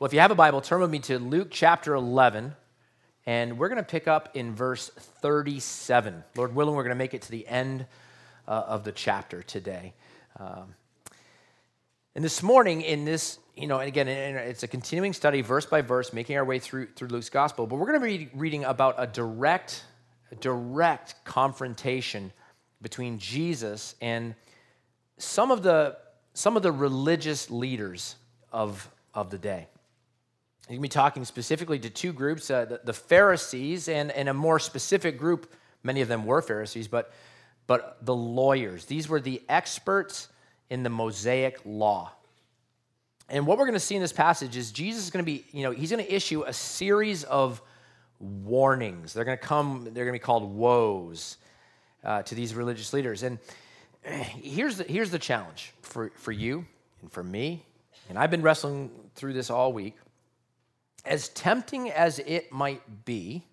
Well, if you have a Bible, turn with me to Luke chapter 11, and we're going to pick up in verse 37. Lord willing, we're going to make it to the end uh, of the chapter today. Um, and this morning, in this, you know, and again, it's a continuing study, verse by verse, making our way through through Luke's gospel. But we're going to be reading about a direct, a direct confrontation between Jesus and some of the some of the religious leaders of of the day. He's going to be talking specifically to two groups uh, the, the, Pharisees and, and a more specific group. Many of them were Pharisees, but, but the lawyers. These were the experts in the Mosaic law. And what we're going to see in this passage is Jesus is going to be, you know, he's going to issue a series of warnings. They're going to come, they're going to be called woes uh, to these religious leaders. And here's the, here's the challenge for, for you and for me. And I've been wrestling through this all week as tempting as it might be,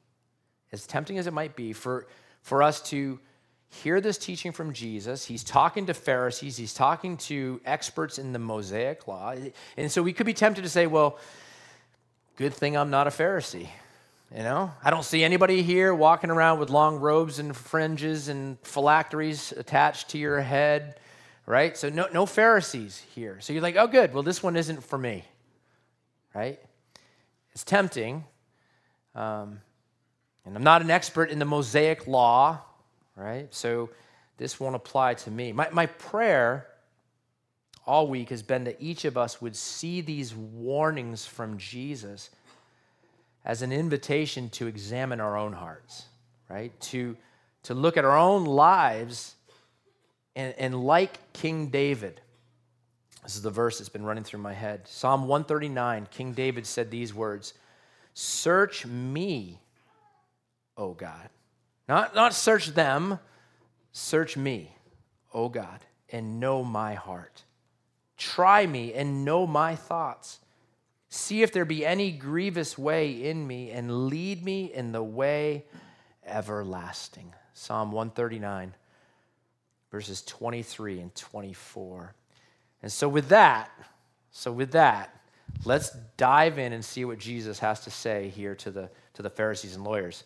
as tempting as it might be for, for us to hear this teaching from Jesus, he's talking to Pharisees, he's talking to experts in the Mosaic law. And so we could be tempted to say, well, good thing I'm not a Pharisee. You know, I don't see anybody here walking around with long robes and fringes and phylacteries attached to your head, right? So no, no Pharisees here. So you're like, oh, good. Well, this one isn't for me, right? It's tempting. Um, and I'm not an expert in the Mosaic law, right? So this won't apply to me. My, my prayer all week has been that each of us would see these warnings from Jesus as an invitation to examine our own hearts, right? To, to look at our own lives and, and like King David, this is the verse that's been running through my head. Psalm 139, King David said these words Search me, O God. Not, not search them, search me, O God, and know my heart. Try me and know my thoughts. See if there be any grievous way in me, and lead me in the way everlasting. Psalm 139, verses 23 and 24. And so, with that, so with that, let's dive in and see what Jesus has to say here to the, to the Pharisees and lawyers.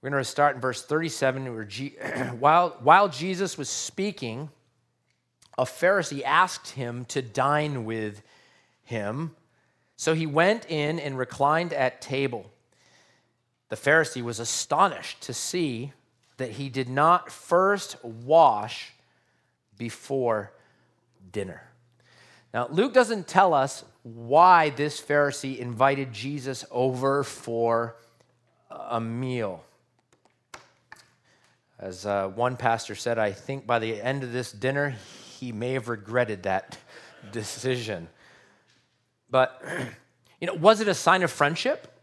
We're going to start in verse 37. Where G, while, while Jesus was speaking, a Pharisee asked him to dine with him. So he went in and reclined at table. The Pharisee was astonished to see that he did not first wash before dinner. Now, Luke doesn't tell us why this Pharisee invited Jesus over for a meal. As uh, one pastor said, I think by the end of this dinner, he may have regretted that decision. But, you know, was it a sign of friendship?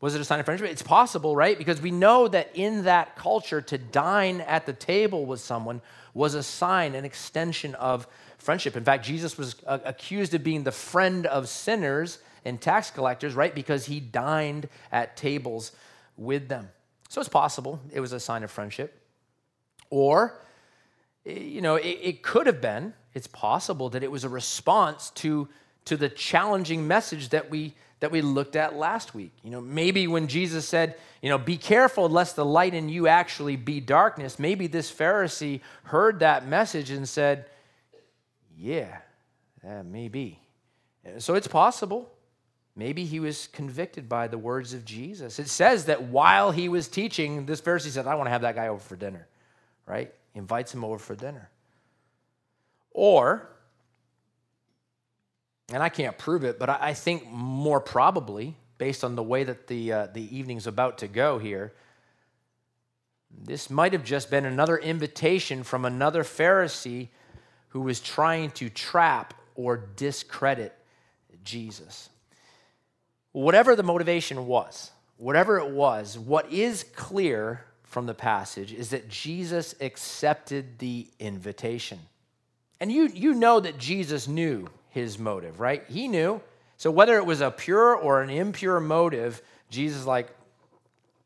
Was it a sign of friendship? It's possible, right? Because we know that in that culture, to dine at the table with someone was a sign, an extension of friendship. In fact, Jesus was uh, accused of being the friend of sinners and tax collectors, right? Because he dined at tables with them. So it's possible it was a sign of friendship. Or, you know, it, it could have been, it's possible that it was a response to, to the challenging message that we that we looked at last week. You know, maybe when Jesus said, you know, be careful lest the light in you actually be darkness, maybe this Pharisee heard that message and said, yeah, that may be. So it's possible. Maybe he was convicted by the words of Jesus. It says that while he was teaching, this Pharisee said, I want to have that guy over for dinner, right? Invites him over for dinner. Or, and I can't prove it, but I think more probably, based on the way that the, uh, the evening's about to go here, this might have just been another invitation from another Pharisee who was trying to trap or discredit Jesus. Whatever the motivation was, whatever it was, what is clear from the passage is that Jesus accepted the invitation. And you, you know that Jesus knew his motive, right? He knew. So whether it was a pure or an impure motive, Jesus like,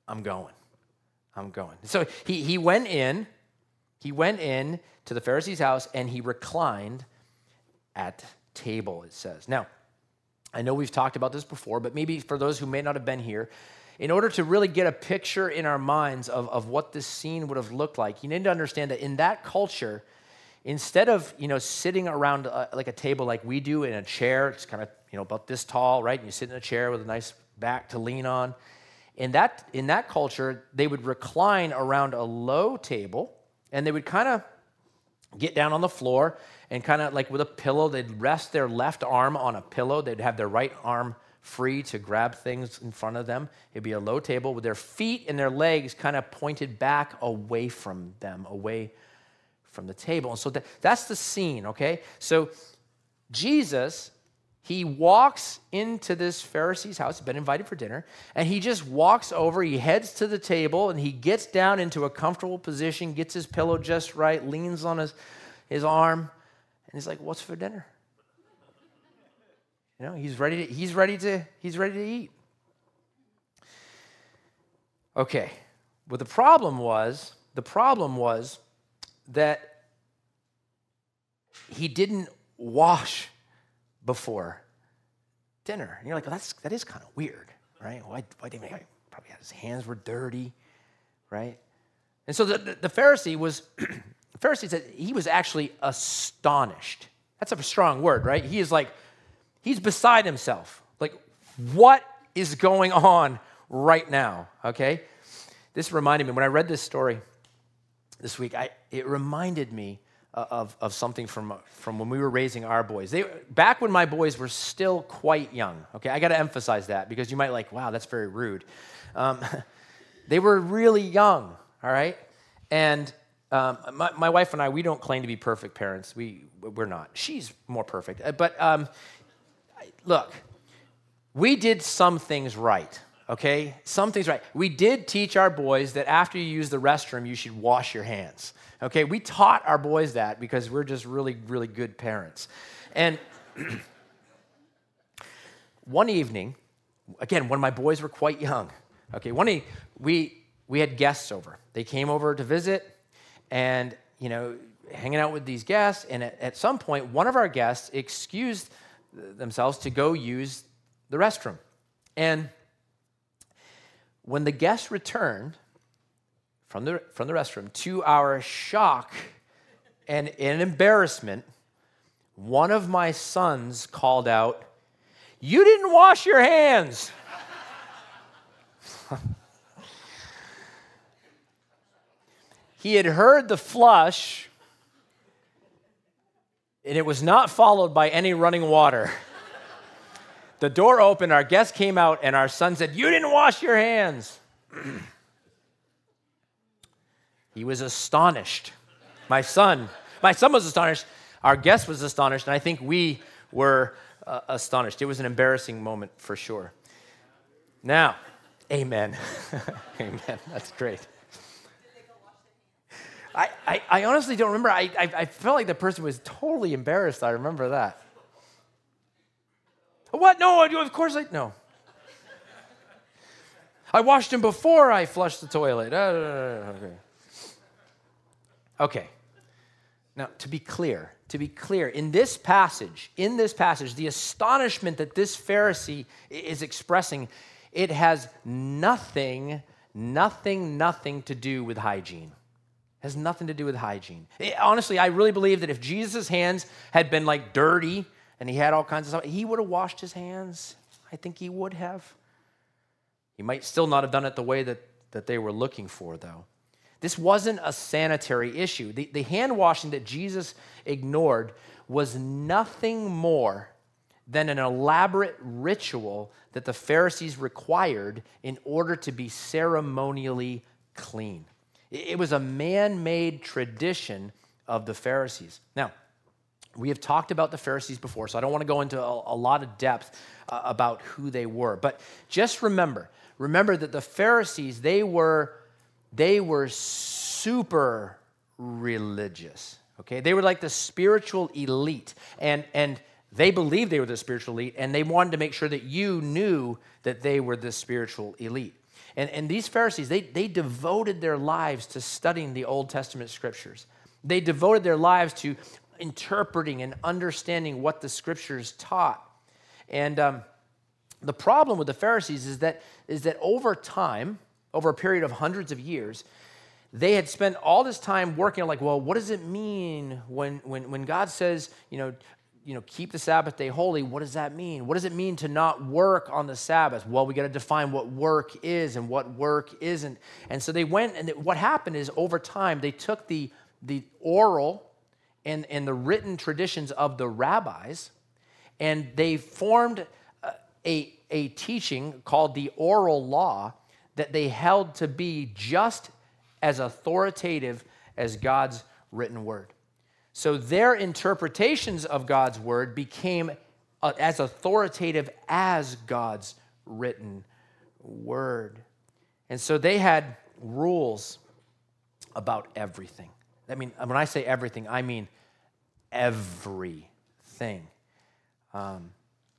I'm going. I'm going. So he, he went in, he went in to the Pharisee's house and he reclined at table, it says. Now, I know we've talked about this before, but maybe for those who may not have been here, in order to really get a picture in our minds of, of what this scene would have looked like, you need to understand that in that culture, instead of you know sitting around a, like a table like we do in a chair, it's kind of you know about this tall, right? And you sit in a chair with a nice back to lean on. In that in that culture, they would recline around a low table, and they would kind of get down on the floor and kind of like with a pillow, they'd rest their left arm on a pillow. They'd have their right arm free to grab things in front of them. It'd be a low table with their feet and their legs kind of pointed back away from them, away from the table. And so that, that's the scene, okay? So Jesus, he walks into this Pharisee's house, been invited for dinner, and he just walks over, he heads to the table, and he gets down into a comfortable position, gets his pillow just right, leans on his, his arm, and he's like, What's for dinner? You know, he's ready to, he's ready to, he's ready to eat. Okay. Well, the problem was, the problem was that he didn't wash before dinner. And you're like, well, that's, that is kind of weird, right? Why, why didn't he? Probably his hands were dirty, right? And so the, the, the Pharisee was, the Pharisee said he was actually astonished. That's a strong word, right? He is like, he's beside himself. Like, what is going on right now? Okay? This reminded me, when I read this story this week, I, it reminded me of, of something from, from when we were raising our boys. They, back when my boys were still quite young, okay? I got to emphasize that because you might like, wow, that's very rude. Um, they were really young, all right? And um, my, my, wife and I, we don't claim to be perfect parents. We, we're not. She's more perfect. Uh, but um, look, we did some things right, okay? Some things right. We did teach our boys that after you use the restroom, you should wash your hands. Okay, we taught our boys that because we're just really, really good parents. And one evening, again, when my boys were quite young, okay, one evening, we, we had guests over. They came over to visit and, you know, hanging out with these guests. And at, at some point, one of our guests excused themselves to go use the restroom. And when the guests returned, from the, from the restroom, to our shock and, and embarrassment, one of my sons called out, You didn't wash your hands. he had heard the flush, and it was not followed by any running water. the door opened, our guest came out, and our son said, You didn't wash your hands. He was astonished. My son, my son was astonished. Our guest was astonished, and I think we were uh, astonished. It was an embarrassing moment for sure. Now, amen. amen. That's great. I, I, I, honestly don't remember. I, I, I felt like the person was totally embarrassed. I remember that. What? No, of course I. No. I washed him before I flushed the toilet. Uh, okay. Okay. Now, to be clear, to be clear, in this passage, in this passage, the astonishment that this Pharisee is expressing, it has nothing, nothing, nothing to do with hygiene. Has nothing to do with hygiene. It, honestly, I really believe that if Jesus' hands had been like dirty and he had all kinds of stuff, he would have washed his hands. I think he would have. He might still not have done it the way that, that they were looking for, though. This wasn't a sanitary issue. The, the hand washing that Jesus ignored was nothing more than an elaborate ritual that the Pharisees required in order to be ceremonially clean. It was a man made tradition of the Pharisees. Now, we have talked about the Pharisees before, so I don't want to go into a, a lot of depth uh, about who they were. But just remember, remember that the Pharisees, they were they were super religious. Okay, they were like the spiritual elite, and and they believed they were the spiritual elite, and they wanted to make sure that you knew that they were the spiritual elite. And, and these Pharisees, they, they devoted their lives to studying the Old Testament scriptures. They devoted their lives to interpreting and understanding what the scriptures taught. And um, the problem with the Pharisees is that, is that over time, over a period of hundreds of years, they had spent all this time working on like, well, what does it mean when, when, when God says, you know, you know, keep the Sabbath day holy, what does that mean? What does it mean to not work on the Sabbath? Well, we got to define what work is and what work isn't. And so they went, and what happened is over time, they took the, the oral and, and the written traditions of the rabbis, and they formed a, a teaching called the oral law that they held to be just as authoritative as God's written word. So their interpretations of God's word became uh, as authoritative as God's written word. And so they had rules about everything. I mean, when I say everything, I mean everything. Um,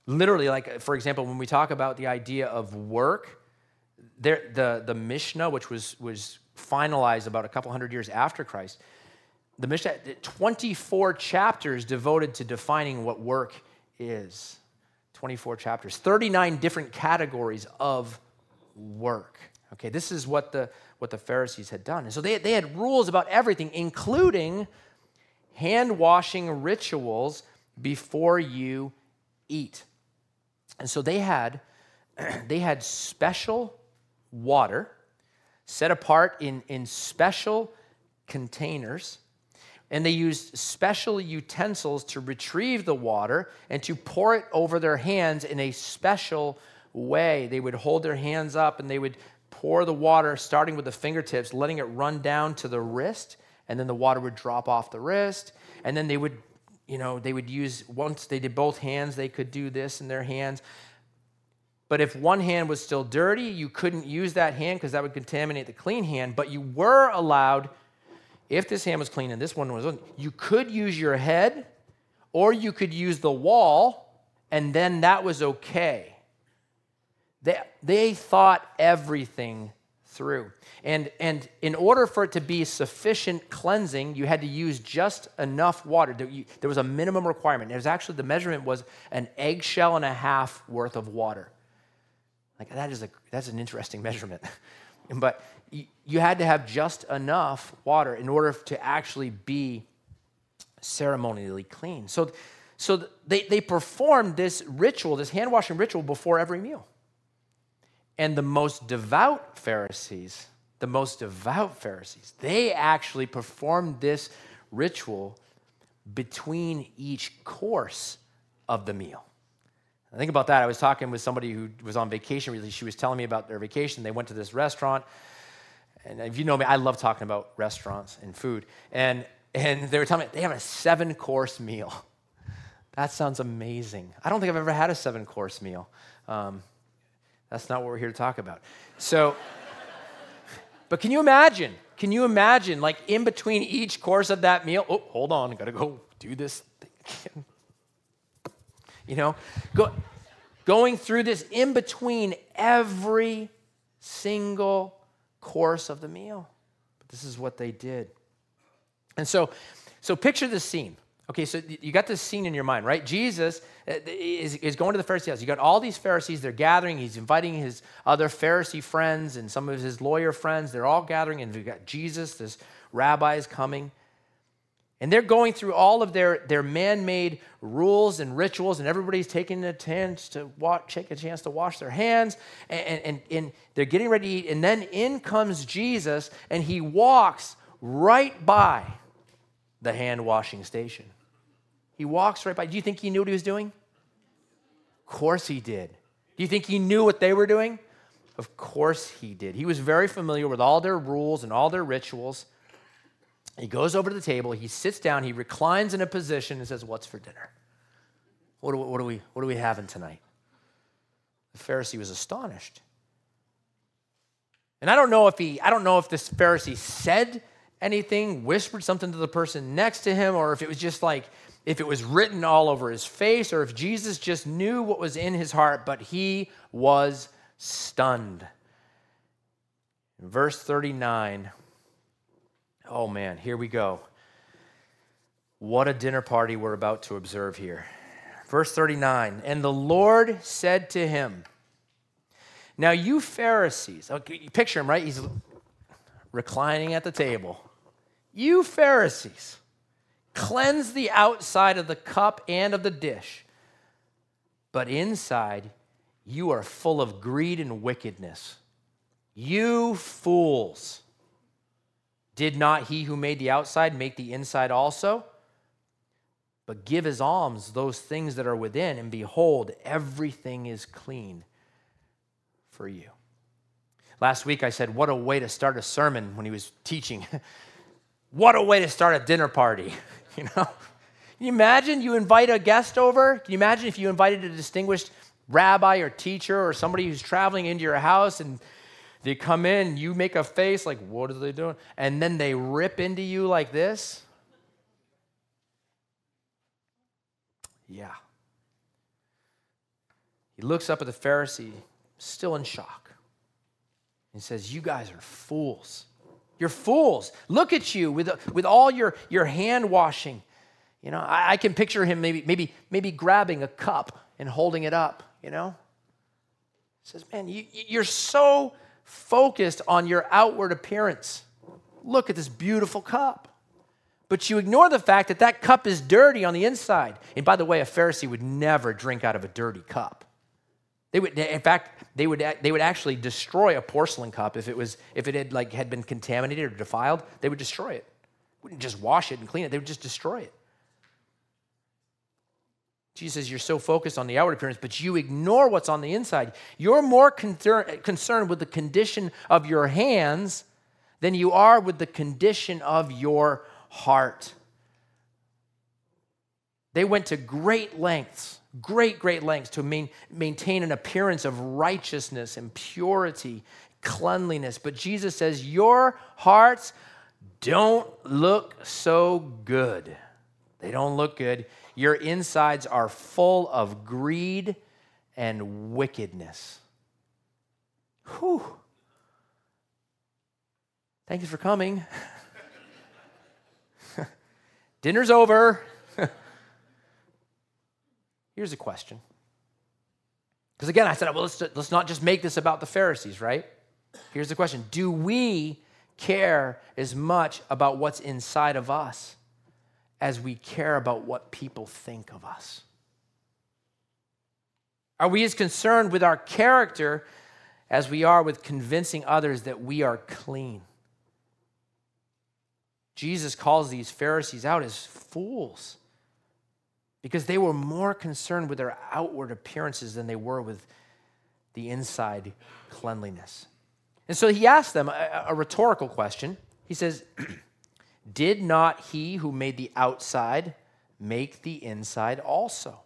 literally, like, for example, when we talk about the idea of work, there, the, the Mishnah, which was, was finalized about a couple hundred years after Christ, the Mishnah, 24 chapters devoted to defining what work is. 24 chapters, 39 different categories of work. Okay, this is what the, what the Pharisees had done. And so they, they had rules about everything, including hand washing rituals before you eat. And so they had, they had special water set apart in, in special containers. And they used special utensils to retrieve the water and to pour it over their hands in a special way. They would hold their hands up and they would pour the water, starting with the fingertips, letting it run down to the wrist, and then the water would drop off the wrist. And then they would, you know, they would use, once they did both hands, they could do this in their hands. But if one hand was still dirty, you couldn't use that hand because that would contaminate the clean hand. But you were allowed, if this hand was clean and this one was, you could use your head or you could use the wall, and then that was okay. They, they thought everything through. And, and in order for it to be sufficient cleansing, you had to use just enough water. There was a minimum requirement. It was actually, the measurement was an eggshell and a half worth of water. Like that is a that's an interesting measurement. but you, had to have just enough water in order to actually be ceremonially clean. So, so they, they performed this ritual, this hand washing ritual, before every meal. And the most devout Pharisees, the most devout Pharisees, they actually performed this ritual between each course of the meal. Think about that. I was talking with somebody who was on vacation recently. She was telling me about their vacation. They went to this restaurant. And if you know me, I love talking about restaurants and food. And, and they were telling me they have a seven course meal. That sounds amazing. I don't think I've ever had a seven course meal. Um, that's not what we're here to talk about. So, but can you imagine? Can you imagine, like in between each course of that meal? Oh, hold on, I gotta go do this thing you know, go, going through this in between every single course of the meal. But this is what they did. And so, so picture this scene. Okay, so you got this scene in your mind, right? Jesus uh, is, going to the Pharisee house. You got all these Pharisees, they're gathering. He's inviting his other Pharisee friends and some of his lawyer friends. They're all gathering, and we've got Jesus, this rabbi is coming. And they're going through all of their, their man made rules and rituals, and everybody's taking a chance to watch, take a chance to wash their hands, and, and, and they're getting ready to eat. And then in comes Jesus, and he walks right by the hand washing station. He walks right by. Do you think he knew what he was doing? Of course he did. Do you think he knew what they were doing? Of course he did. He was very familiar with all their rules and all their rituals. He goes over to the table, he sits down, he reclines in a position and says, What's for dinner? What do, what, are we, what are we having tonight? The Pharisee was astonished. And I don't know if he, I don't know if this Pharisee said anything, whispered something to the person next to him, or if it was just like, if it was written all over his face, or if Jesus just knew what was in his heart, but he was stunned. Verse 39, Oh man, here we go. What a dinner party we're about to observe here. Verse 39 And the Lord said to him, Now you Pharisees, okay, picture him, right? He's reclining at the table. You Pharisees, cleanse the outside of the cup and of the dish, but inside you are full of greed and wickedness. You fools. Did not he who made the outside make the inside also? But give as alms those things that are within, and behold, everything is clean for you. Last week I said, What a way to start a sermon when he was teaching. what a way to start a dinner party, you know? Can you imagine you invite a guest over? Can you imagine if you invited a distinguished rabbi or teacher or somebody who's traveling into your house and they come in, you make a face like, What are they doing? And then they rip into you like this? Yeah. He looks up at the Pharisee, still in shock, and says, You guys are fools. You're fools. Look at you with, with all your, your hand washing. You know, I, I can picture him maybe, maybe, maybe grabbing a cup and holding it up, you know? He says, Man, you, you're so focused on your outward appearance. Look at this beautiful cup. But you ignore the fact that that cup is dirty on the inside. And by the way, a Pharisee would never drink out of a dirty cup. They would, in fact, they would, they would actually destroy a porcelain cup if it was if it had like had been contaminated or defiled. They would destroy it. Wouldn't just wash it and clean it. They would just destroy it. Jesus says you're so focused on the outward appearance, but you ignore what's on the inside. You're more concerned with the condition of your hands than you are with the condition of your heart. They went to great lengths, great, great lengths to main, maintain an appearance of righteousness and purity, cleanliness. But Jesus says, Your hearts don't look so good. They don't look good. Your insides are full of greed and wickedness. Whew. Thank you for coming. Dinner's over. Here's a question. Because again, I said, well, let's, let's not just make this about the Pharisees, right? Here's the question Do we care as much about what's inside of us as we care about what people think of us? Are we as concerned with our character as we are with convincing others that we are clean? Jesus calls these Pharisees out as fools because they were more concerned with their outward appearances than they were with the inside cleanliness. And so he asks them a, a rhetorical question. He says, Did not he who made the outside make the inside also?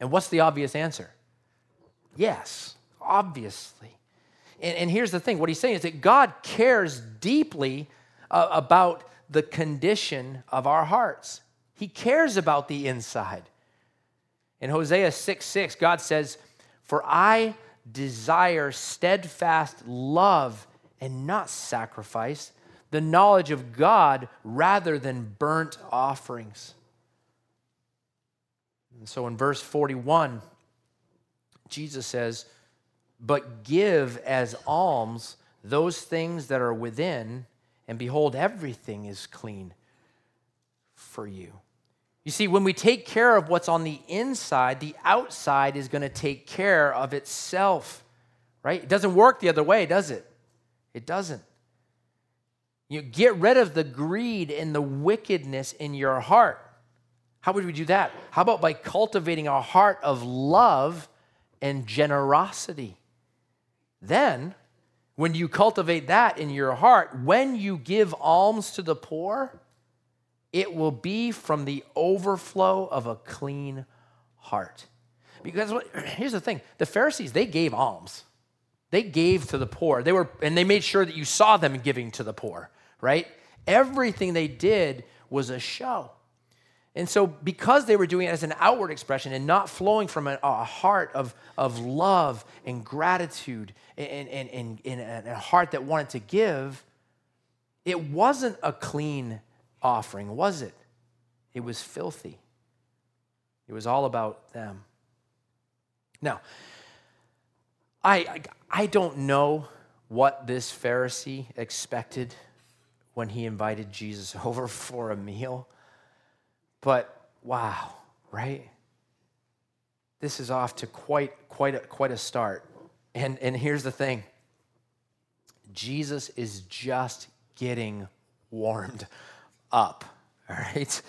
And what's the obvious answer? Yes, obviously. And, and here's the thing what he's saying is that God cares deeply uh, about the condition of our hearts. He cares about the inside. In Hosea 6 6, God says, For I desire steadfast love and not sacrifice, the knowledge of God rather than burnt offerings. And so in verse 41, Jesus says, But give as alms those things that are within and behold, everything is clean for you. You see, when we take care of what's on the inside, the outside is going to take care of itself, right? It doesn't work the other way, does it? It doesn't. You get rid of the greed and the wickedness in your heart. How would we do that? How about by cultivating a heart of love and generosity? Then when you cultivate that in your heart, when you give alms to the poor, it will be from the overflow of a clean heart. Because here's the thing the Pharisees, they gave alms. They gave to the poor. They were, and they made sure that you saw them giving to the poor, right? Everything they did was a show. And so, because they were doing it as an outward expression and not flowing from a, a heart of, of love and gratitude and, and, and, and a heart that wanted to give, it wasn't a clean offering, was it? It was filthy. It was all about them. Now, I, I, I don't know what this Pharisee expected when he invited Jesus over for a meal, but wow, right? This is off to quite, quite, a, quite a start. And, and here's the thing Jesus is just getting warmed up, all right?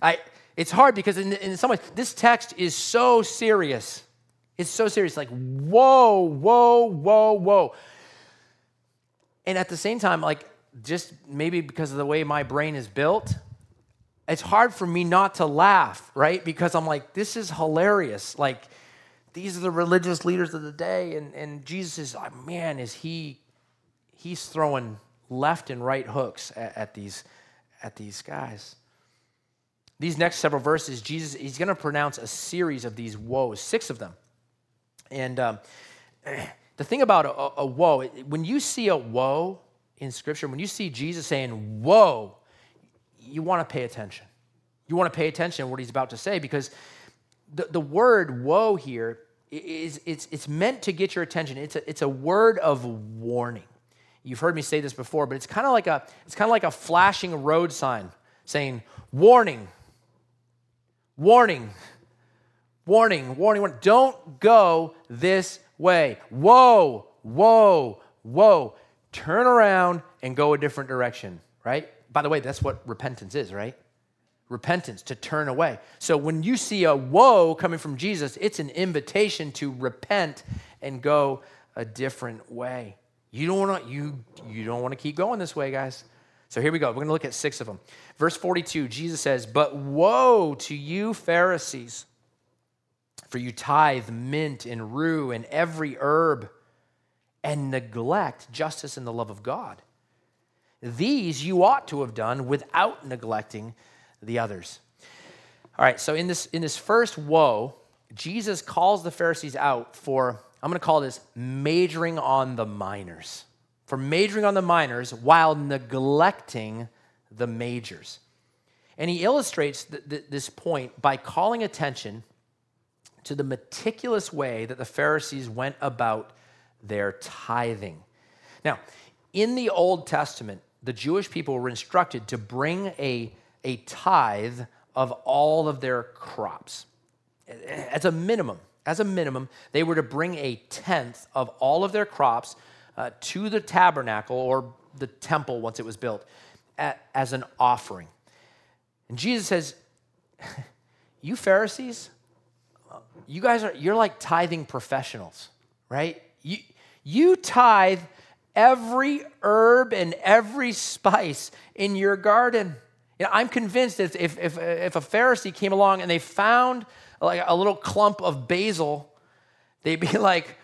I, it's hard because, in, in some ways, this text is so serious. It's so serious, like, whoa, whoa, whoa, whoa. And at the same time, like, just maybe because of the way my brain is built, it's hard for me not to laugh, right? Because I'm like, this is hilarious. Like, these are the religious leaders of the day, and, and Jesus is, oh, man, is he, he's throwing left and right hooks at, at these, at these guys. These next several verses, Jesus, he's going to pronounce a series of these woes, six of them. And um, the thing about a, a woe, when you see a woe in Scripture, when you see Jesus saying, woe, you want to pay attention. You want to pay attention to what he's about to say because the, the word woe here is it's, it's meant to get your attention. It's a, it's a word of warning. You've heard me say this before, but it's kind of like a it's kind of like a flashing road sign saying warning, warning, warning, warning, warning. Don't go this way. Whoa, whoa, whoa. Turn around and go a different direction, right? By the way, that's what repentance is, right? Repentance, to turn away. So when you see a whoa coming from Jesus, it's an invitation to repent and go a different way. You don't want to you you don't want to keep going this way, guys. So here we go. We're going to look at six of them. Verse 42, Jesus says, But woe to you, Pharisees, for you tithe mint and rue and every herb and neglect justice and the love of God. These you ought to have done without neglecting the others. All right, so in this, in this first woe, Jesus calls the Pharisees out for I'm going to call this majoring on the minors. For majoring on the minors while neglecting the majors. And he illustrates th- th- this point by calling attention to the meticulous way that the Pharisees went about their tithing. Now, in the Old Testament, the Jewish people were instructed to bring a, a tithe of all of their crops as a minimum as a minimum, they were to bring a tenth of all of their crops uh, to the tabernacle or the temple once it was built at, as an offering. And Jesus says, You Pharisees, you guys are, you're like tithing professionals, right? You, you tithe every herb and every spice in your garden. You know, I'm convinced if, if, if, if a Pharisee came along and they found like a little clump of basil, they'd be like,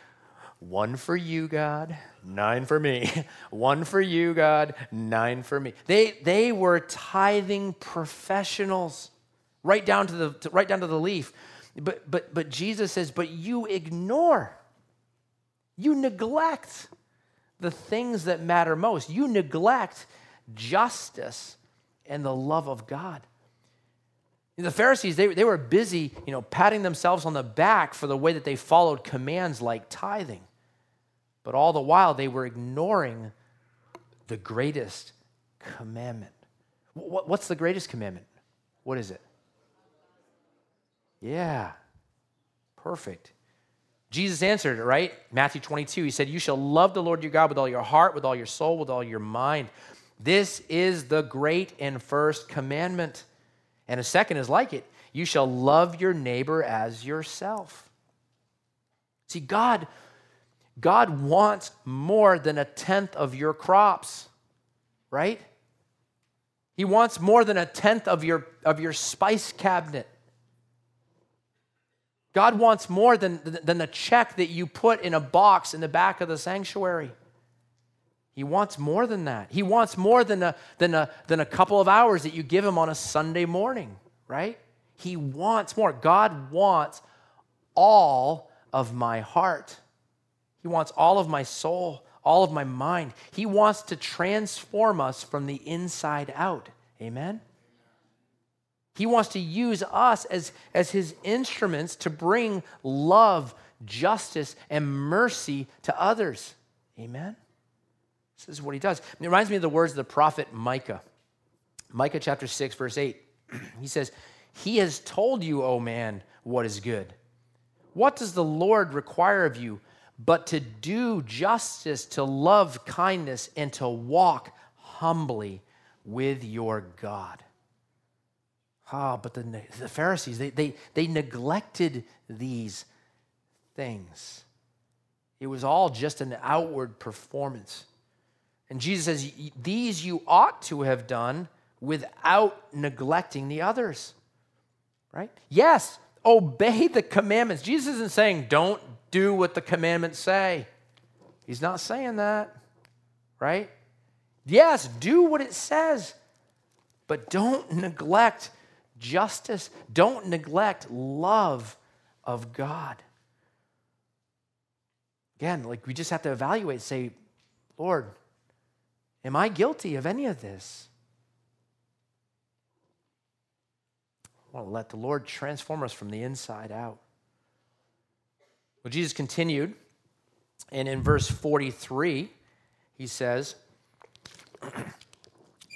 one for you, God, nine for me. One for you, God, nine for me. They, they were tithing professionals, right down to the, to, right down to the leaf. But, but, but Jesus says, but you ignore, you neglect the things that matter most. You neglect justice and the love of God. The Pharisees, they, they were busy, you know, patting themselves on the back for the way that they followed commands like tithing. But all the while, they were ignoring the greatest commandment. What's the greatest commandment? What is it? Yeah, perfect. Jesus answered it, right? Matthew 22, he said, You shall love the Lord your God with all your heart, with all your soul, with all your mind. This is the great and first commandment. And a second is like it you shall love your neighbor as yourself. See, God, God wants more than a tenth of your crops, right? He wants more than a tenth of your, of your spice cabinet. God wants more than, than the check that you put in a box in the back of the sanctuary. He wants more than that. He wants more than a, than, a, than a couple of hours that you give him on a Sunday morning, right? He wants more. God wants all of my heart. He wants all of my soul, all of my mind. He wants to transform us from the inside out. Amen? He wants to use us as, as his instruments to bring love, justice, and mercy to others. Amen? This is what he does. It reminds me of the words of the prophet Micah. Micah chapter 6, verse 8. He says, He has told you, O man, what is good. What does the Lord require of you but to do justice, to love kindness, and to walk humbly with your God? Ah, but the, the Pharisees, they, they, they neglected these things. It was all just an outward performance. And Jesus says, These you ought to have done without neglecting the others. Right? Yes, obey the commandments. Jesus isn't saying, Don't do what the commandments say. He's not saying that. Right? Yes, do what it says, but don't neglect justice. Don't neglect love of God. Again, like we just have to evaluate, say, Lord, am I guilty of any of this? I want to let the Lord transform us from the inside out. Well, Jesus continued, and in verse 43, he says,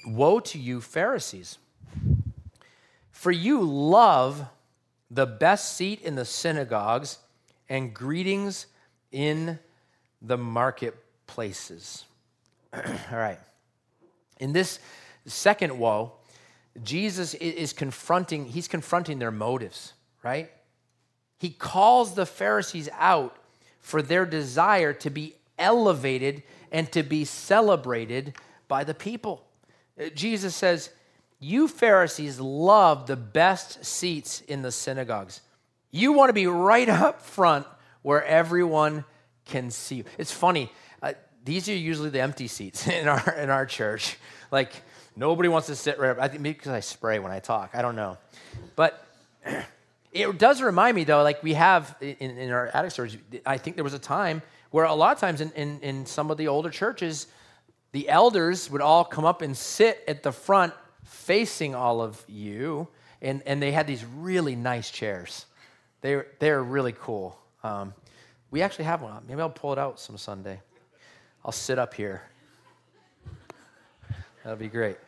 Woe to you, Pharisees! For you love the best seat in the synagogues and greetings in the marketplaces. All right. In this second woe, Jesus is confronting, he's confronting their motives, right? He calls the Pharisees out for their desire to be elevated and to be celebrated by the people. Uh, Jesus says, you Pharisees love the best seats in the synagogues. You want to be right up front where everyone can see you. It's funny. These are usually the empty seats in our in our church. Like nobody wants to sit right. Up. I think maybe because I spray when I talk. I don't know, but it does remind me though. Like we have in, in our attic storage. I think there was a time where a lot of times in, in, in some of the older churches, the elders would all come up and sit at the front facing all of you, and, and they had these really nice chairs. They're, they're really cool. Um, we actually have one. Maybe I'll pull it out some Sunday. I'll sit up here. That'll be great.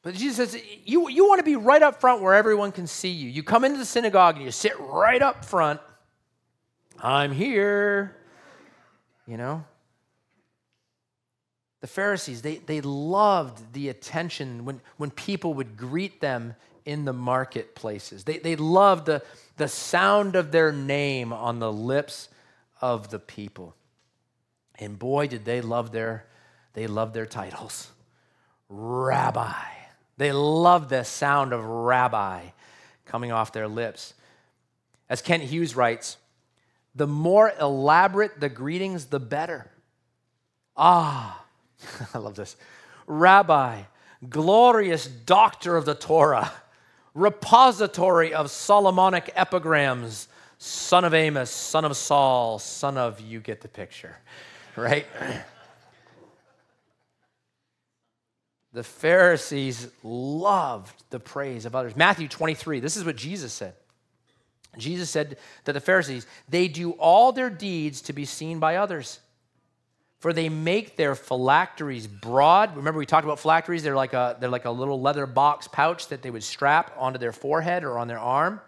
But Jesus says, you, you want to be right up front where everyone can see you. You come into the synagogue and you sit right up front. I'm here. You know? The Pharisees, they, they loved the attention when, when people would greet them in the marketplaces. They, they loved the, the sound of their name on the lips of the people. And boy, did they love their, they loved their titles. Rabbi. They loved the sound of rabbi coming off their lips. As Kent Hughes writes, the more elaborate the greetings, the better. Ah, I love this. Rabbi, glorious doctor of the Torah, repository of Solomonic epigrams, son of Amos, son of Saul, son of, you get the picture, right? the Pharisees loved the praise of others. Matthew 23, this is what Jesus said. Jesus said that the Pharisees, they do all their deeds to be seen by others. For they make their phylacteries broad. Remember, we talked about phylacteries? They're like, a, they're like a little leather box pouch that they would strap onto their forehead or on their arm,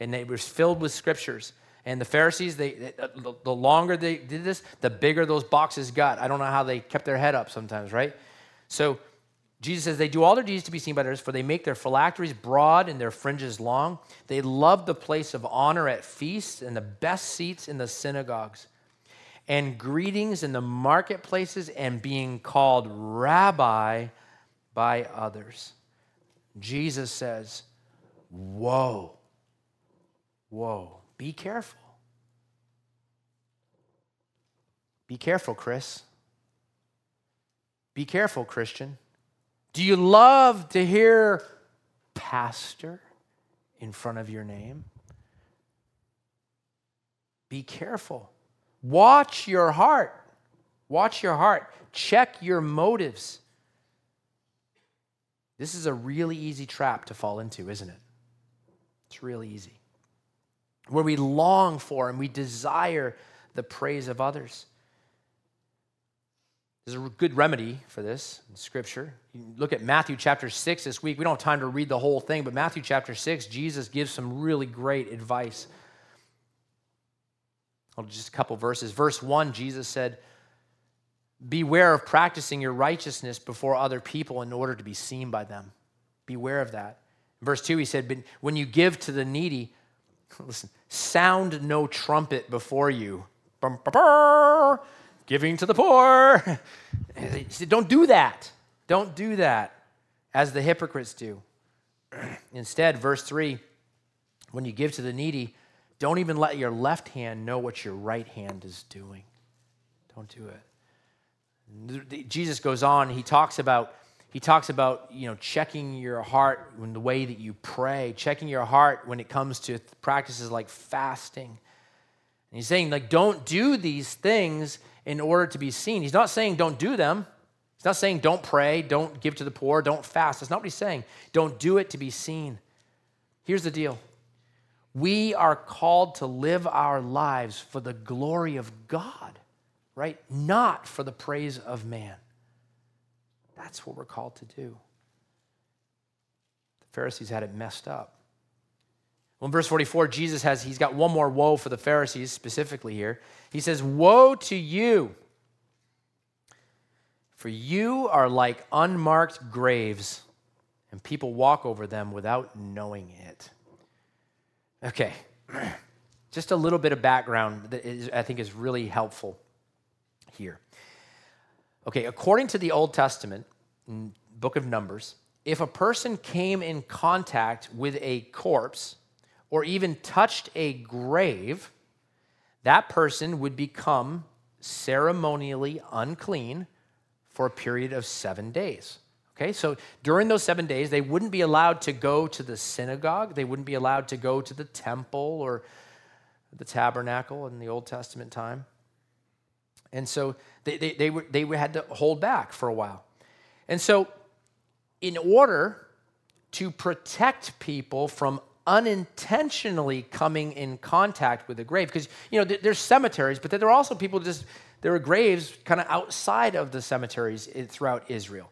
and they were filled with scriptures. And the Pharisees, they, the longer they did this, the bigger those boxes got. I don't know how they kept their head up sometimes, right? So Jesus says, They do all their deeds to be seen by others, for they make their phylacteries broad and their fringes long. They love the place of honor at feasts and the best seats in the synagogues and greetings in the marketplaces and being called rabbi by others. Jesus says, Whoa, whoa, be careful. Be careful, Chris. Be careful, Christian. Do you love to hear pastor in front of your name? Be careful. Watch your heart. Watch your heart. Check your motives. This is a really easy trap to fall into, isn't it? It's really easy. Where we long for and we desire the praise of others. There's a good remedy for this in Scripture. You look at Matthew chapter 6 this week. We don't have time to read the whole thing, but Matthew chapter 6, Jesus gives some really great advice. Oh, just a couple verses. Verse 1, Jesus said, Beware of practicing your righteousness before other people in order to be seen by them. Beware of that. verse 2, he said, But when you give to the needy, listen, sound no trumpet before you. Giving to the poor. Don't do that. Don't do that as the hypocrites do. Instead, verse 3 when you give to the needy, don't even let your left hand know what your right hand is doing. Don't do it. Jesus goes on, he talks about he talks about you know checking your heart in the way that you pray checking your heart when it comes to practices like fasting. And he's saying like don't do these things in order to be seen. He's not saying don't do them. He's not saying don't pray don't give to the poor don't fast. That's not what he's saying. Don't do it to be seen. Here's the deal. We are called to live our lives for the glory of god right? Not for the praise of man that's what we're called to do. The Pharisees had it messed up. Well, in verse 44, Jesus has, he's got one more woe for the Pharisees specifically here. He says, Woe to you, for you are like unmarked graves, and people walk over them without knowing it. Okay, just a little bit of background that is, I think is really helpful here. Okay, according to the Old Testament, book of Numbers, if a person came in contact with a corpse or even touched a grave, that person would become ceremonially unclean for a period of seven days. Okay, so during those seven days, they wouldn't be allowed to go to the synagogue, they wouldn't be allowed to go to the temple or the tabernacle in the Old Testament time. And so they, they, they, were, they had to hold back for a while. And so, in order to protect people from unintentionally coming in contact with a grave, because, you know, there's cemeteries, but there are also people just, there are graves kind of outside of the cemeteries eh, throughout Israel.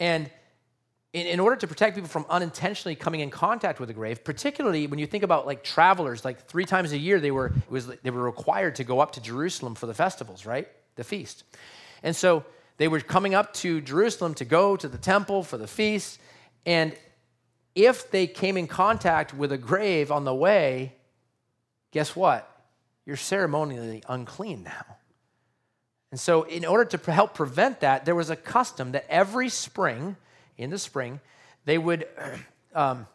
And in, in order to protect people from unintentionally coming in contact with a grave, particularly when you think about like travelers, like three times a year they were, was, they were required to go up to Jerusalem for the festivals, right? The feast. And so they were coming up to Jerusalem to go to the temple for the feast. And if they came in contact with a grave on the way, guess what? You're ceremonially unclean now. And so, in order to help prevent that, there was a custom that every spring, in the spring, they would um,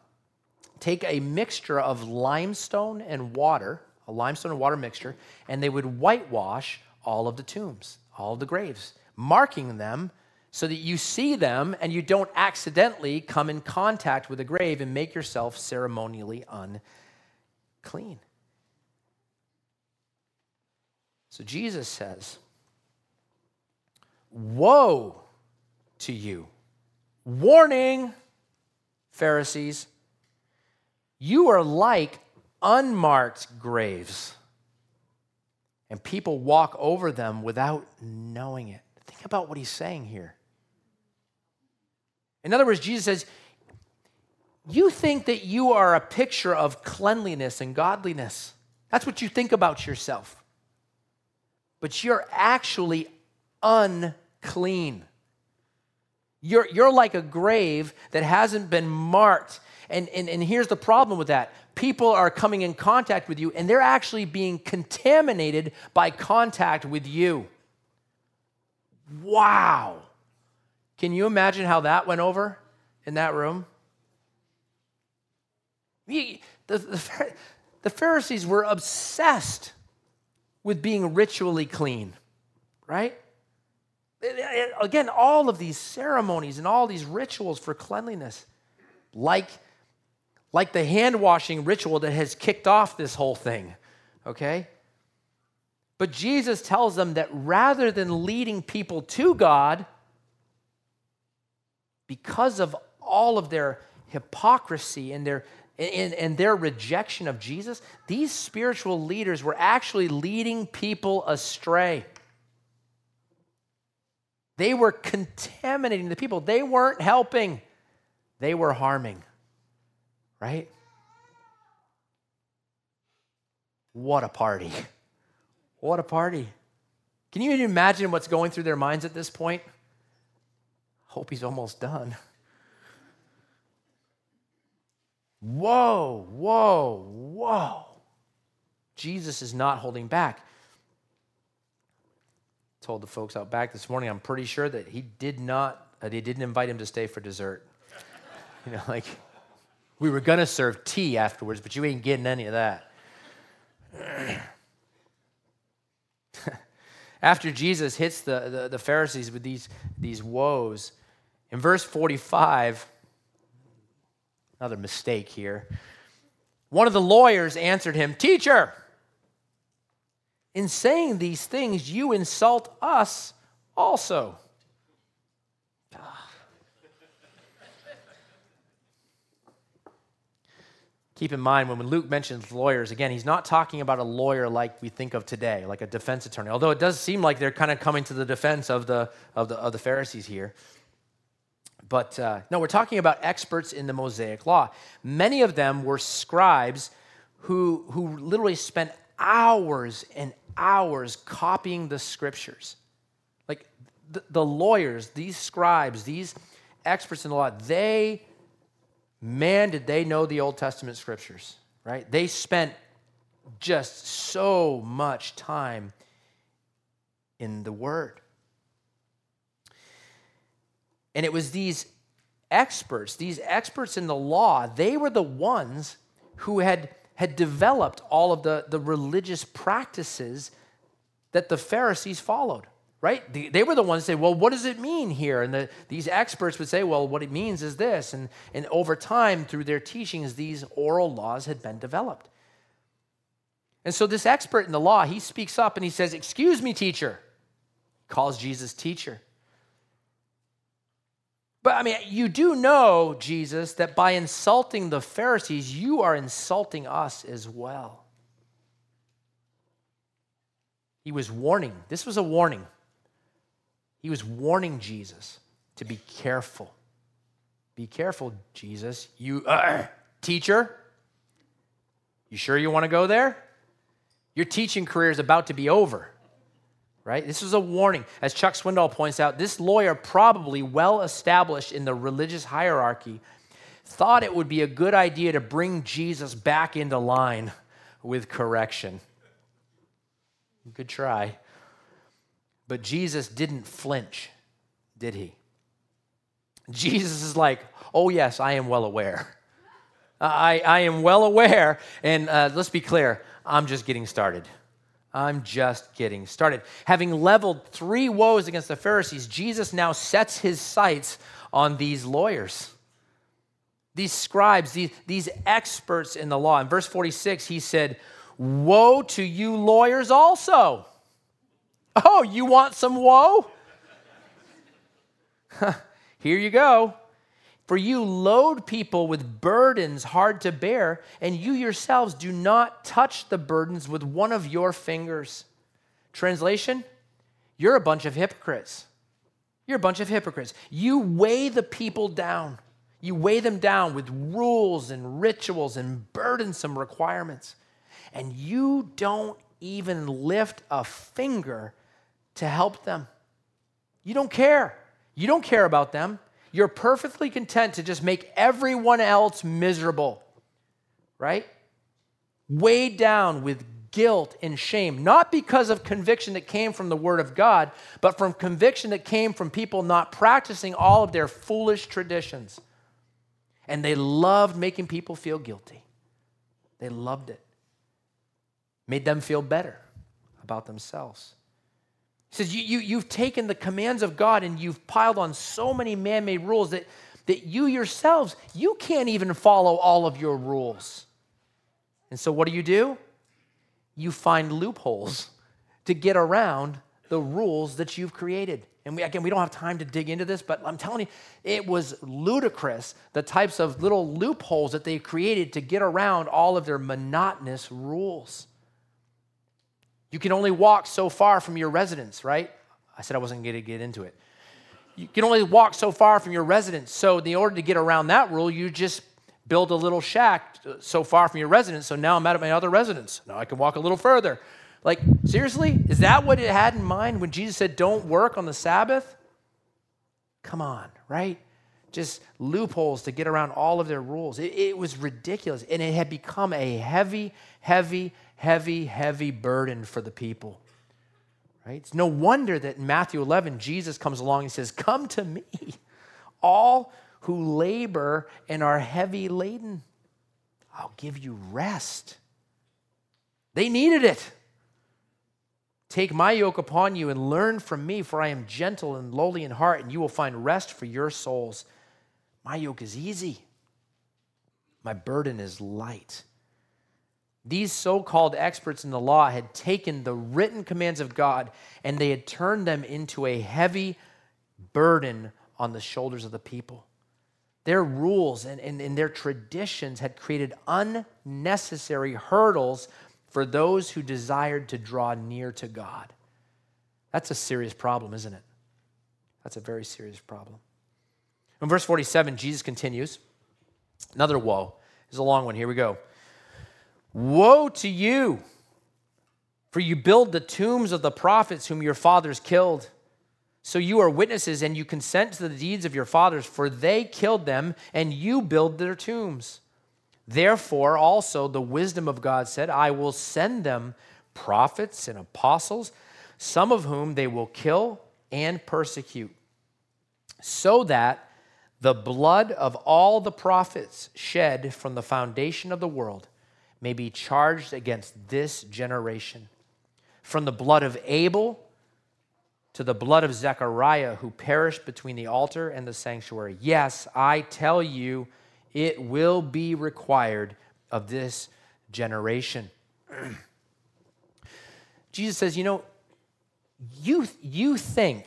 take a mixture of limestone and water, a limestone and water mixture, and they would whitewash all of the tombs, all of the graves, marking them so that you see them and you don't accidentally come in contact with a grave and make yourself ceremonially unclean. So Jesus says, Woe to you Warning, Pharisees, you are like unmarked graves, and people walk over them without knowing it. Think about what he's saying here. In other words, Jesus says, You think that you are a picture of cleanliness and godliness. That's what you think about yourself. But you're actually unclean. You're, you're like a grave that hasn't been marked. And, and, and here's the problem with that people are coming in contact with you, and they're actually being contaminated by contact with you. Wow. Can you imagine how that went over in that room? The, the, the Pharisees were obsessed with being ritually clean, right? Again, all of these ceremonies and all these rituals for cleanliness, like, like the hand washing ritual that has kicked off this whole thing, okay? But Jesus tells them that rather than leading people to God, because of all of their hypocrisy and their and, and their rejection of Jesus, these spiritual leaders were actually leading people astray. They were contaminating the people. They weren't helping, they were harming. Right? What a party. What a party. Can you imagine what's going through their minds at this point? Hope he's almost done. Whoa, whoa, whoa. Jesus is not holding back. Told the folks out back this morning, I'm pretty sure that he did not, uh, that he didn't invite him to stay for dessert. You know, like we were gonna serve tea afterwards, but you ain't getting any of that. After Jesus hits the, the, the Pharisees with these, these woes, in verse 45, another mistake here. One of the lawyers answered him, Teacher, in saying these things, you insult us also. Keep in mind when Luke mentions lawyers, again, he's not talking about a lawyer like we think of today, like a defense attorney, although it does seem like they're kind of coming to the defense of the, of the, of the Pharisees here. But uh, no, we're talking about experts in the Mosaic law. Many of them were scribes who, who literally spent hours and hours copying the scriptures. Like the, the lawyers, these scribes, these experts in the law, they man, did they know the Old Testament scriptures, right? They spent just so much time in the Word. And it was these experts, these experts in the law, they were the ones who had, had developed all of the, the religious practices that the Pharisees followed right? They were the ones say, well, what does it mean here? And the, these experts would say, well, what it means is this. And, and over time, through their teachings, these oral laws had been developed. And so this expert in the law, he speaks up and he says, Excuse me, teacher. Calls Jesus teacher. But I mean, you do know, Jesus, that by insulting the Pharisees, you are insulting us as well. He was warning. This was a warning. He was warning Jesus to be careful. Be careful, Jesus. You, uh, teacher, you sure you want to go there? Your teaching career is about to be over, right? This is a warning. As Chuck Swindoll points out, this lawyer, probably well established in the religious hierarchy, thought it would be a good idea to bring Jesus back into line with correction. Good try. But Jesus didn't flinch, did he? Jesus is like, oh, yes, I am well aware. I, I am well aware. And uh, let's be clear, I'm just getting started. I'm just getting started. Having leveled three woes against the Pharisees, Jesus now sets his sights on these lawyers, these scribes, these, these experts in the law. In verse 46, he said, Woe to you lawyers also. Oh, you want some woe? Here you go. For you load people with burdens hard to bear, and you yourselves do not touch the burdens with one of your fingers. Translation You're a bunch of hypocrites. You're a bunch of hypocrites. You weigh the people down. You weigh them down with rules and rituals and burdensome requirements. And you don't even lift a finger to help them. You don't care. You don't care about them. You're perfectly content to just make everyone else miserable, right? Weighed down with guilt and shame, not because of conviction that came from the Word of God, but from conviction that came from people not practicing all of their foolish traditions. And they loved making people feel guilty. They loved it. Made them feel better about themselves. He says, you, you, You've taken the commands of God and you've piled on so many man made rules that, that you yourselves, you can't even follow all of your rules. And so, what do you do? You find loopholes to get around the rules that you've created. And we, again, we don't have time to dig into this, but I'm telling you, it was ludicrous the types of little loopholes that they created to get around all of their monotonous rules. You can only walk so far from your residence, right? I said I wasn't going to get into it. You can only walk so far from your residence. So, in order to get around that rule, you just build a little shack uh, so far from your residence. So now I'm at my other residence. Now I can walk a little further. Like, seriously? Is that what it had in mind when Jesus said, don't work on the Sabbath? Come on, right? Just loopholes to get around all of their rules. It, it was ridiculous. And it had become a heavy, heavy, heavy, heavy burden for the people. Right? It's no wonder that in Matthew 11, Jesus comes along and says, Come to me, all who labor and are heavy laden. I'll give you rest. They needed it. Take my yoke upon you and learn from me, for I am gentle and lowly in heart, and you will find rest for your souls. My yoke is easy, my burden is light. These so called experts in the law had taken the written commands of God and they had turned them into a heavy burden on the shoulders of the people. Their rules and, and, and, their traditions had created unnecessary hurdles for those who desired to draw near to God. That's a serious problem, isn't it? That's a very serious problem. In verse 47, Jesus continues. Another woe. It's a long one. Here we go. Woe to you, for you build the tombs of the prophets whom your fathers killed. So you are witnesses and you consent to the deeds of your fathers, for they killed them and you build their tombs. Therefore, also the wisdom of God said, I will send them prophets and apostles, some of whom they will kill and persecute, so that the blood of all the prophets shed from the foundation of the world may be charged against this generation. From the blood of Abel to the blood of Zechariah, who perished between the altar and the sanctuary. Yes, I tell you, it will be required of this generation. Jesus says, you know, you, you think,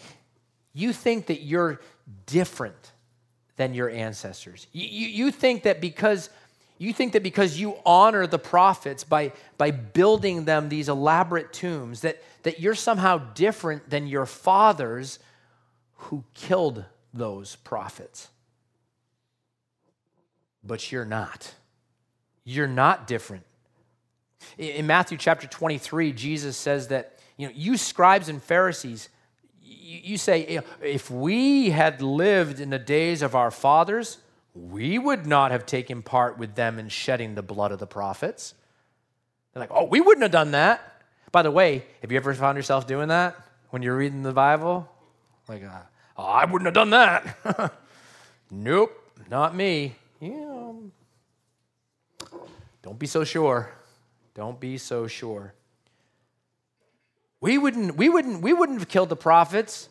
you think that you're different than your ancestors. You, you, you think that because you think that because you honor the prophets by, by building them these elaborate tombs, that, that you're somehow different than your fathers who killed those prophets. But you're not. You're not different. In Matthew chapter 23, Jesus says that, you know, you scribes and Pharisees, you, you say, if we had lived in the days of our fathers, we would not have taken part with them in shedding the blood of the prophets. They're like, oh, we wouldn't have done that. By the way, have you ever found yourself doing that when you're reading the Bible? Like, uh, oh, I wouldn't have done that. nope, not me. Yeah. Don't be so sure. Don't be so sure. We wouldn't, we wouldn't, we wouldn't have killed the prophets.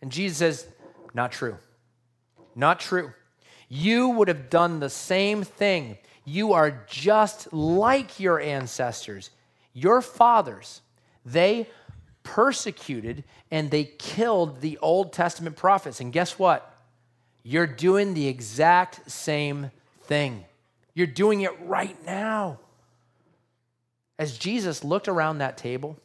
And Jesus says, not true. Not true you would have done the same thing. You are just like your ancestors. Your fathers, they persecuted and they killed the Old Testament prophets. And guess what? You're doing the exact same thing. You're doing it right now. As Jesus looked around that table,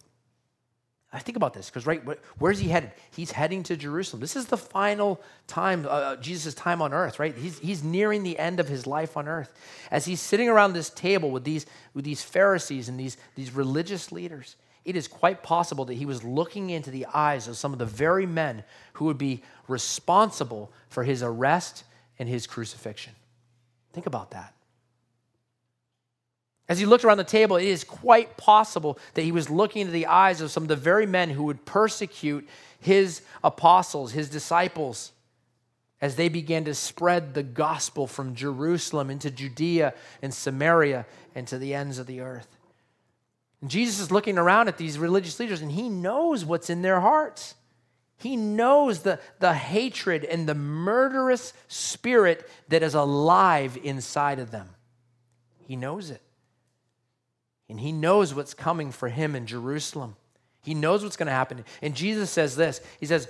I think about this because, right, where's he headed? He's heading to Jerusalem. This is the final time, uh, uh Jesus' time on earth, right? He's, he's nearing the end of his life on earth. As he's sitting around this table with these, with these Pharisees and these, these religious leaders, it is quite possible that he was looking into the eyes of some of the very men who would be responsible for his arrest and his crucifixion. Think about that. As he looked around the table, it is quite possible that he was looking into the eyes of some of the very men who would persecute his apostles, his disciples, as they began to spread the gospel from Jerusalem into Judea and Samaria and to the ends of the earth. And Jesus is looking around at these religious leaders and he knows what's in their hearts. He knows the, the hatred and the murderous spirit that is alive inside of them. He knows it. And he knows what's coming for him in Jerusalem. He knows what's going to happen. And Jesus says this He says,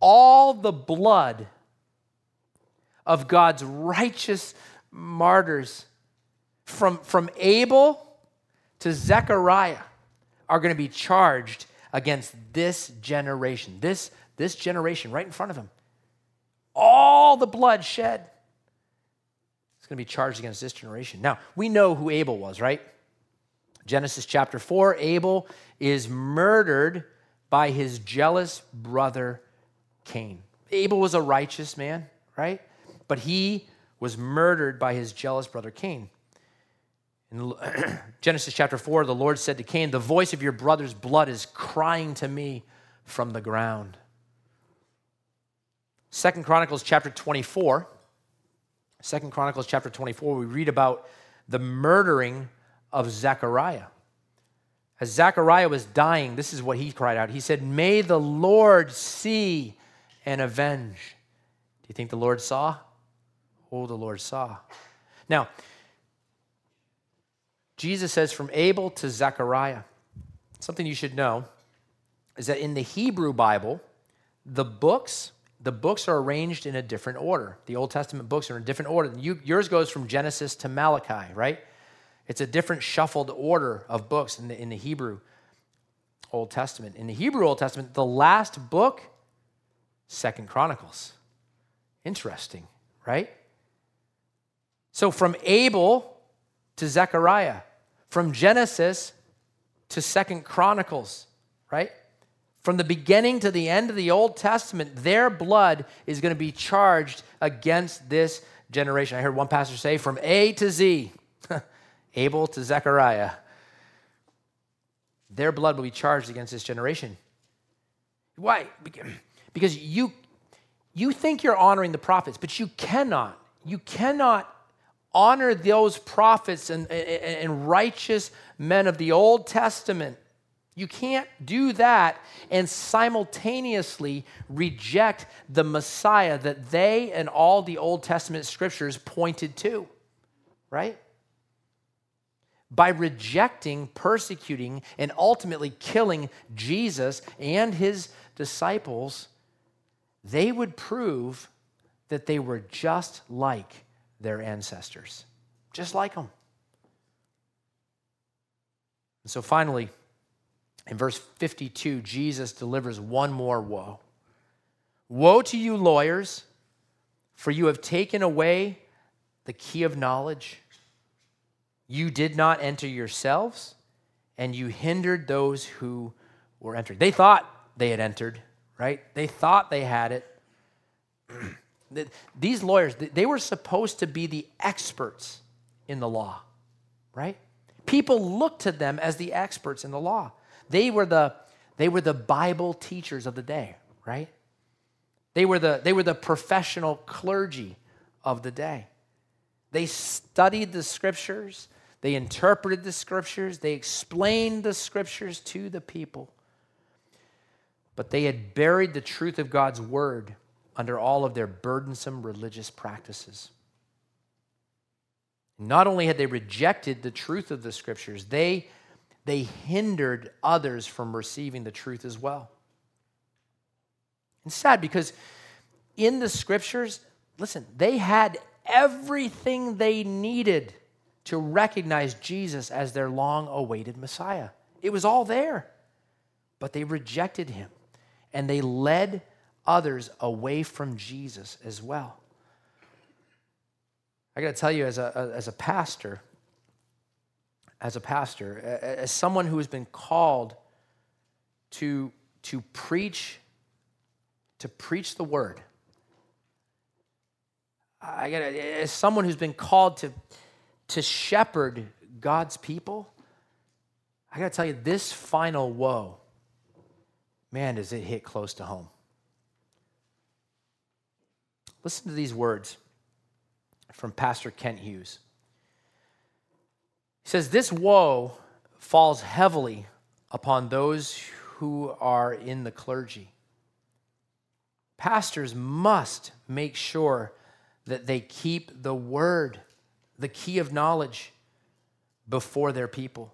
all the blood of God's righteous martyrs from, from Abel to Zechariah are going to be charged against this generation, this, this generation right in front of him. All the blood shed is going to be charged against this generation. Now, we know who Abel was, right? Genesis chapter 4 Abel is murdered by his jealous brother Cain. Abel was a righteous man, right? But he was murdered by his jealous brother Cain. In Genesis chapter 4, the Lord said to Cain, The voice of your brother's blood is crying to me from the ground. Second Chronicles chapter 24. Second Chronicles chapter 24, we read about the murdering of Zechariah. As Zechariah was dying, this is what he cried out. He said, May the Lord see and avenge. Do you think the Lord saw? Oh, the Lord saw. Now, Jesus says from Abel to Zechariah. Something you should know is that in the Hebrew Bible, the books the books are arranged in a different order. The Old Testament books are in a different order. You, yours goes from Genesis to Malachi, right? It's a different shuffled order of books in the, in the Hebrew Old Testament. In the Hebrew Old Testament, the last book, Second Chronicles. Interesting, right? So from Abel to Zechariah, from Genesis to Second Chronicles, right? From the beginning to the end of the Old Testament, their blood is going to be charged against this generation. I heard one pastor say, from A to Z, Abel to Zechariah, their blood will be charged against this generation. Why? Because you, you think you're honoring the prophets, but you cannot. You cannot honor those prophets and, and, and righteous men of the Old Testament you can't do that and simultaneously reject the Messiah that they and all the Old Testament scriptures pointed to, right? By rejecting, persecuting, and ultimately killing Jesus and his disciples, they would prove that they were just like their ancestors, just like them. And so finally, in verse 52, Jesus delivers one more woe. Woe to you, lawyers, for you have taken away the key of knowledge. You did not enter yourselves, and you hindered those who were entered. They thought they had entered, right? They thought they had it. These lawyers, they were supposed to be the experts in the law, right? People looked to them as the experts in the law. They were the, they were the Bible teachers of the day, right? They were, the, they were the professional clergy of the day. They studied the scriptures, they interpreted the scriptures, they explained the scriptures to the people. But they had buried the truth of God's word under all of their burdensome religious practices. Not only had they rejected the truth of the scriptures, they they hindered others from receiving the truth as well. It's sad because in the scriptures, listen, they had everything they needed to recognize Jesus as their long awaited Messiah. It was all there. But they rejected him and they led others away from Jesus as well. I got to tell you, as a, as a pastor, as a pastor, as someone who has been called to, to preach to preach the word. I got as someone who's been called to to shepherd God's people, I got to tell you this final woe. Man, does it hit close to home. Listen to these words from Pastor Kent Hughes. He says, This woe falls heavily upon those who are in the clergy. Pastors must make sure that they keep the word, the key of knowledge, before their people.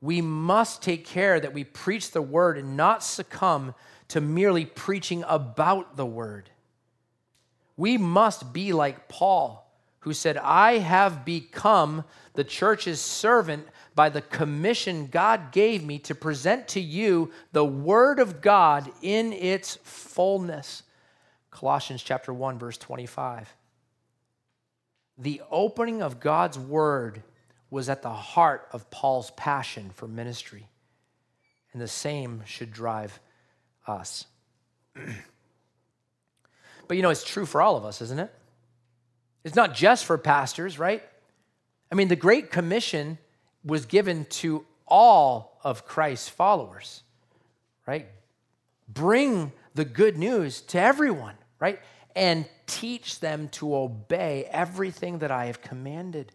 we must take care that we preach the word and not succumb to merely preaching about the word. We must be like Paul, who said, I have become the church's servant by the commission God gave me to present to you the word of God in its fullness. Colossians chapter 1 verse 25. The opening of God's word was at the heart of Paul's passion for ministry. And the same should drive us. but you know, it's true for all of us, isn't it? It's not just for pastors, right? I mean, the Great Commission was given to all of Christ's followers, right? Bring the good news to everyone, right? And teach them to obey everything that I have commanded.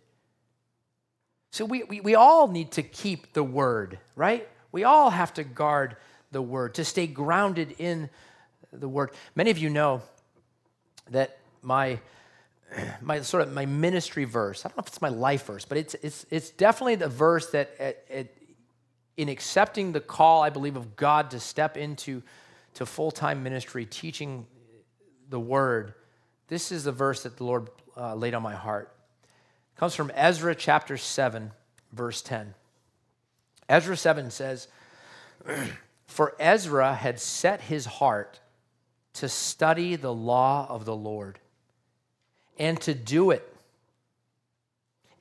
So we, we, we all need to keep the word, right? We all have to guard the word, to stay grounded in the word. Many of you know that my my sort of my ministry verse. I don't know if it's my life verse, but it's it's it's definitely the verse that at, at, in accepting the call, I believe, of God to step into to full time ministry, teaching the word. This is the verse that the Lord uh, laid on my heart. It comes from Ezra chapter seven, verse ten. Ezra seven says, "For Ezra had set his heart to study the law of the Lord." and to do it,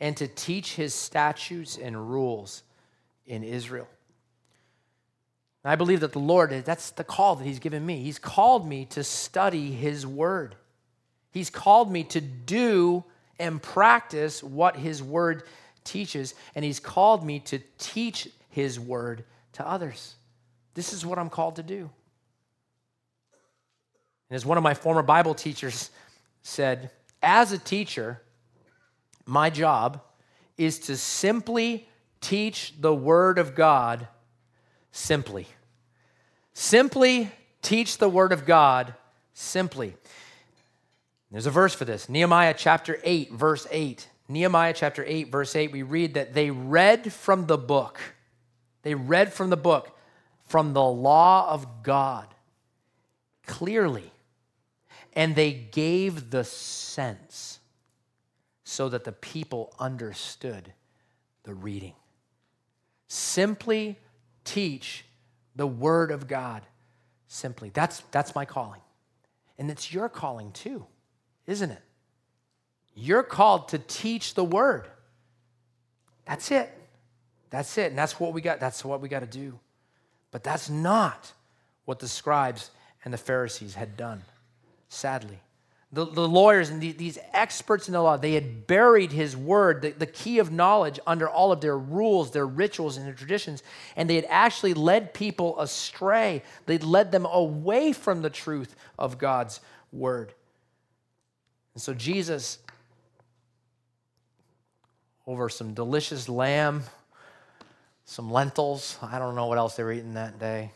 and to teach his statutes and rules in Israel. I believe that the Lord, that's the call that He's given me. He's called me to study His Word. He's called me to do and practice what His Word teaches, and He's called me to teach His Word to others. This is what I'm called to do. And as one of my former Bible teachers said, as a teacher, my job is to simply teach the Word of God simply. Simply teach the Word of God simply. There's a verse for this Nehemiah chapter 8, verse 8. Nehemiah chapter 8, verse 8, we read that they read from the book. They read from the book, from the law of God, clearly and they gave the sense so that the people understood the reading. Simply teach the Word of God. Simply. That's, that's my calling. And it's your calling too, isn't it? You're called to teach the Word. That's it. That's it. And that's what we got. That's what we got to do. But that's not what the scribes and the Pharisees had done sadly. The, the lawyers and the, these experts in the law, they had buried his word, the, the key of knowledge, under all of their rules, their rituals, and their traditions. And they had actually led people astray. They'd led them away from the truth of God's word. And so Jesus, over some delicious lamb, some lentils, I don't know what else they were eating that day.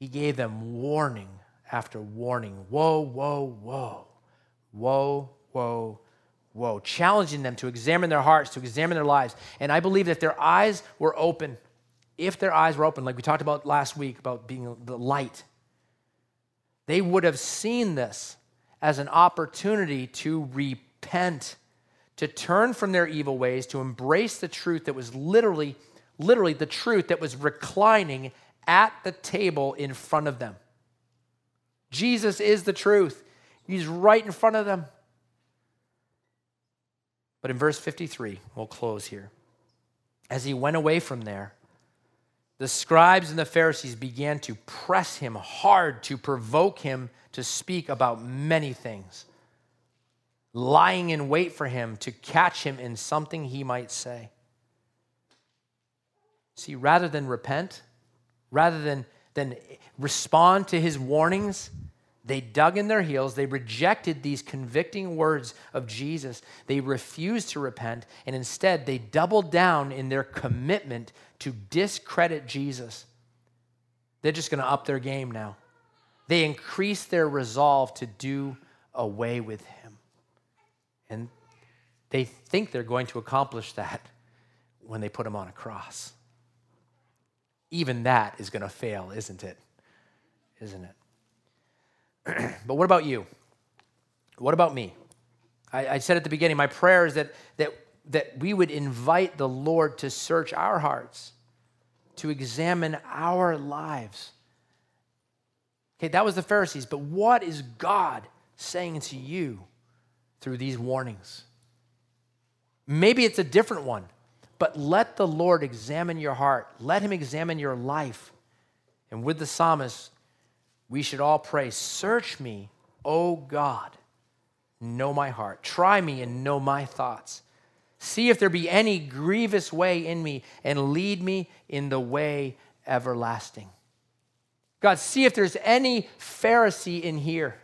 He gave them warning after warning. Whoa, whoa, whoa. Whoa, whoa, whoa. Challenging them to examine their hearts, to examine their lives. And I believe that their eyes were open. If their eyes were open, like we talked about last week about being the light, they would have seen this as an opportunity to repent, to turn from their evil ways, to embrace the truth that was literally, literally the truth that was reclining at the table in front of them. Jesus is the truth. He's right in front of them. But in verse 53, we'll close here. As he went away from there, the scribes and the Pharisees began to press him hard to provoke him to speak about many things, lying in wait for him to catch him in something he might say. See, rather than repent, rather than, than respond to his warnings, they dug in their heels. They rejected these convicting words of Jesus. They refused to repent, and instead, they doubled down in their commitment to discredit Jesus. They're just going to up their game now. They increased their resolve to do away with him. And they think they're going to accomplish that when they put him on a cross. Even that is going to fail, isn't it? Isn't it? but what about you? What about me? I, I, said at the beginning, my prayer is that, that, that we would invite the Lord to search our hearts, to examine our lives. Okay, that was the Pharisees, but what is God saying to you through these warnings? Maybe it's a different one, but let the Lord examine your heart. Let him examine your life. And with the psalmist, we should all pray Search me, O God, know my heart. Try me and know my thoughts. See if there be any grievous way in me, and lead me in the way everlasting. God, see if there's any Pharisee in here.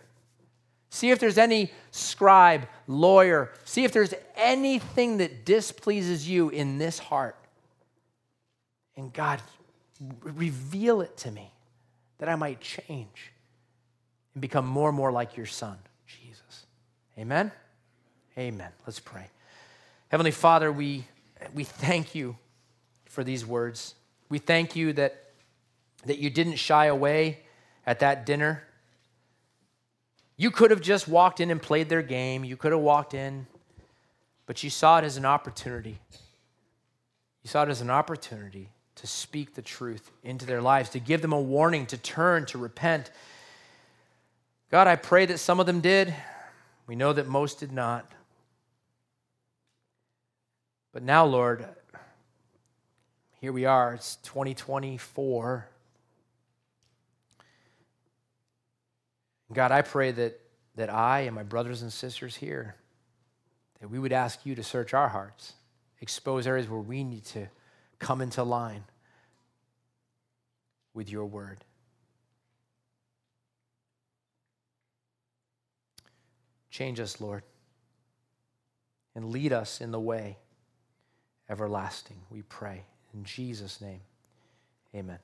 See if there's any scribe, lawyer. See if there's anything that displeases you in this heart. And God, reveal it to me that I might change and become more and more like your son, Jesus. Amen? Amen. Let's pray. Heavenly Father, we, we thank you for these words. We thank you that, that you didn't shy away at that dinner you could have just walked in and played their game. You could have walked in, but you saw it as an opportunity. You saw it as an opportunity to speak the truth into their lives, to give them a warning, to turn, to repent. God, I pray that some of them did. We know that most did not. But now, Lord, here we are. It's 2024. God, I pray that, that I and my brothers and sisters here, that we would ask you to search our hearts, expose areas where we need to come into line with your word. Change us, Lord, and lead us in the way everlasting, we pray. In Jesus' name, amen.